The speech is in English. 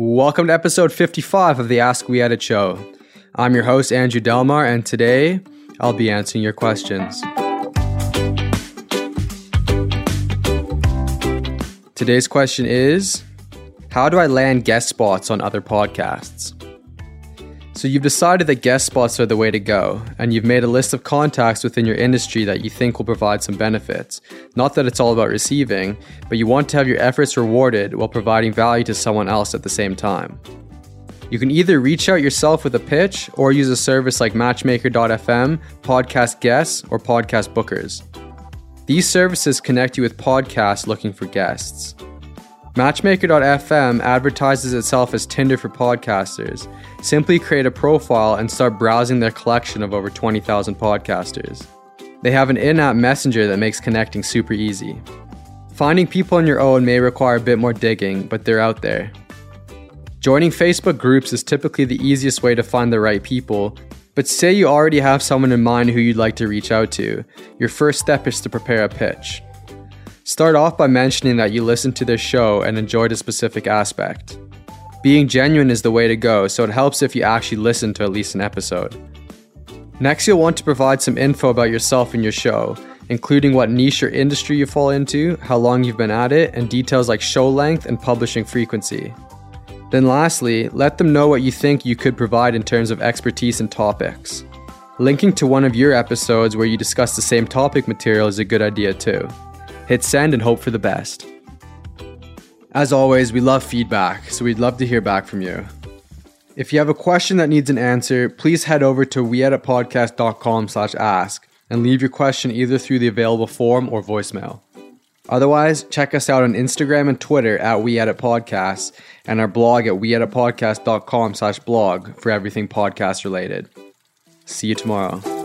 Welcome to episode 55 of the Ask We Edit show. I'm your host, Andrew Delmar, and today I'll be answering your questions. Today's question is How do I land guest spots on other podcasts? So, you've decided that guest spots are the way to go, and you've made a list of contacts within your industry that you think will provide some benefits. Not that it's all about receiving, but you want to have your efforts rewarded while providing value to someone else at the same time. You can either reach out yourself with a pitch or use a service like Matchmaker.fm, Podcast Guests, or Podcast Bookers. These services connect you with podcasts looking for guests. Matchmaker.fm advertises itself as Tinder for podcasters. Simply create a profile and start browsing their collection of over 20,000 podcasters. They have an in app messenger that makes connecting super easy. Finding people on your own may require a bit more digging, but they're out there. Joining Facebook groups is typically the easiest way to find the right people, but say you already have someone in mind who you'd like to reach out to. Your first step is to prepare a pitch. Start off by mentioning that you listened to their show and enjoyed a specific aspect. Being genuine is the way to go, so it helps if you actually listen to at least an episode. Next, you'll want to provide some info about yourself and your show, including what niche or industry you fall into, how long you've been at it, and details like show length and publishing frequency. Then, lastly, let them know what you think you could provide in terms of expertise and topics. Linking to one of your episodes where you discuss the same topic material is a good idea too. Hit send and hope for the best. As always, we love feedback, so we'd love to hear back from you. If you have a question that needs an answer, please head over to weeditpodcast.com slash ask and leave your question either through the available form or voicemail. Otherwise, check us out on Instagram and Twitter at We Edit Podcasts and our blog at weeditpodcast.com slash blog for everything podcast related. See you tomorrow.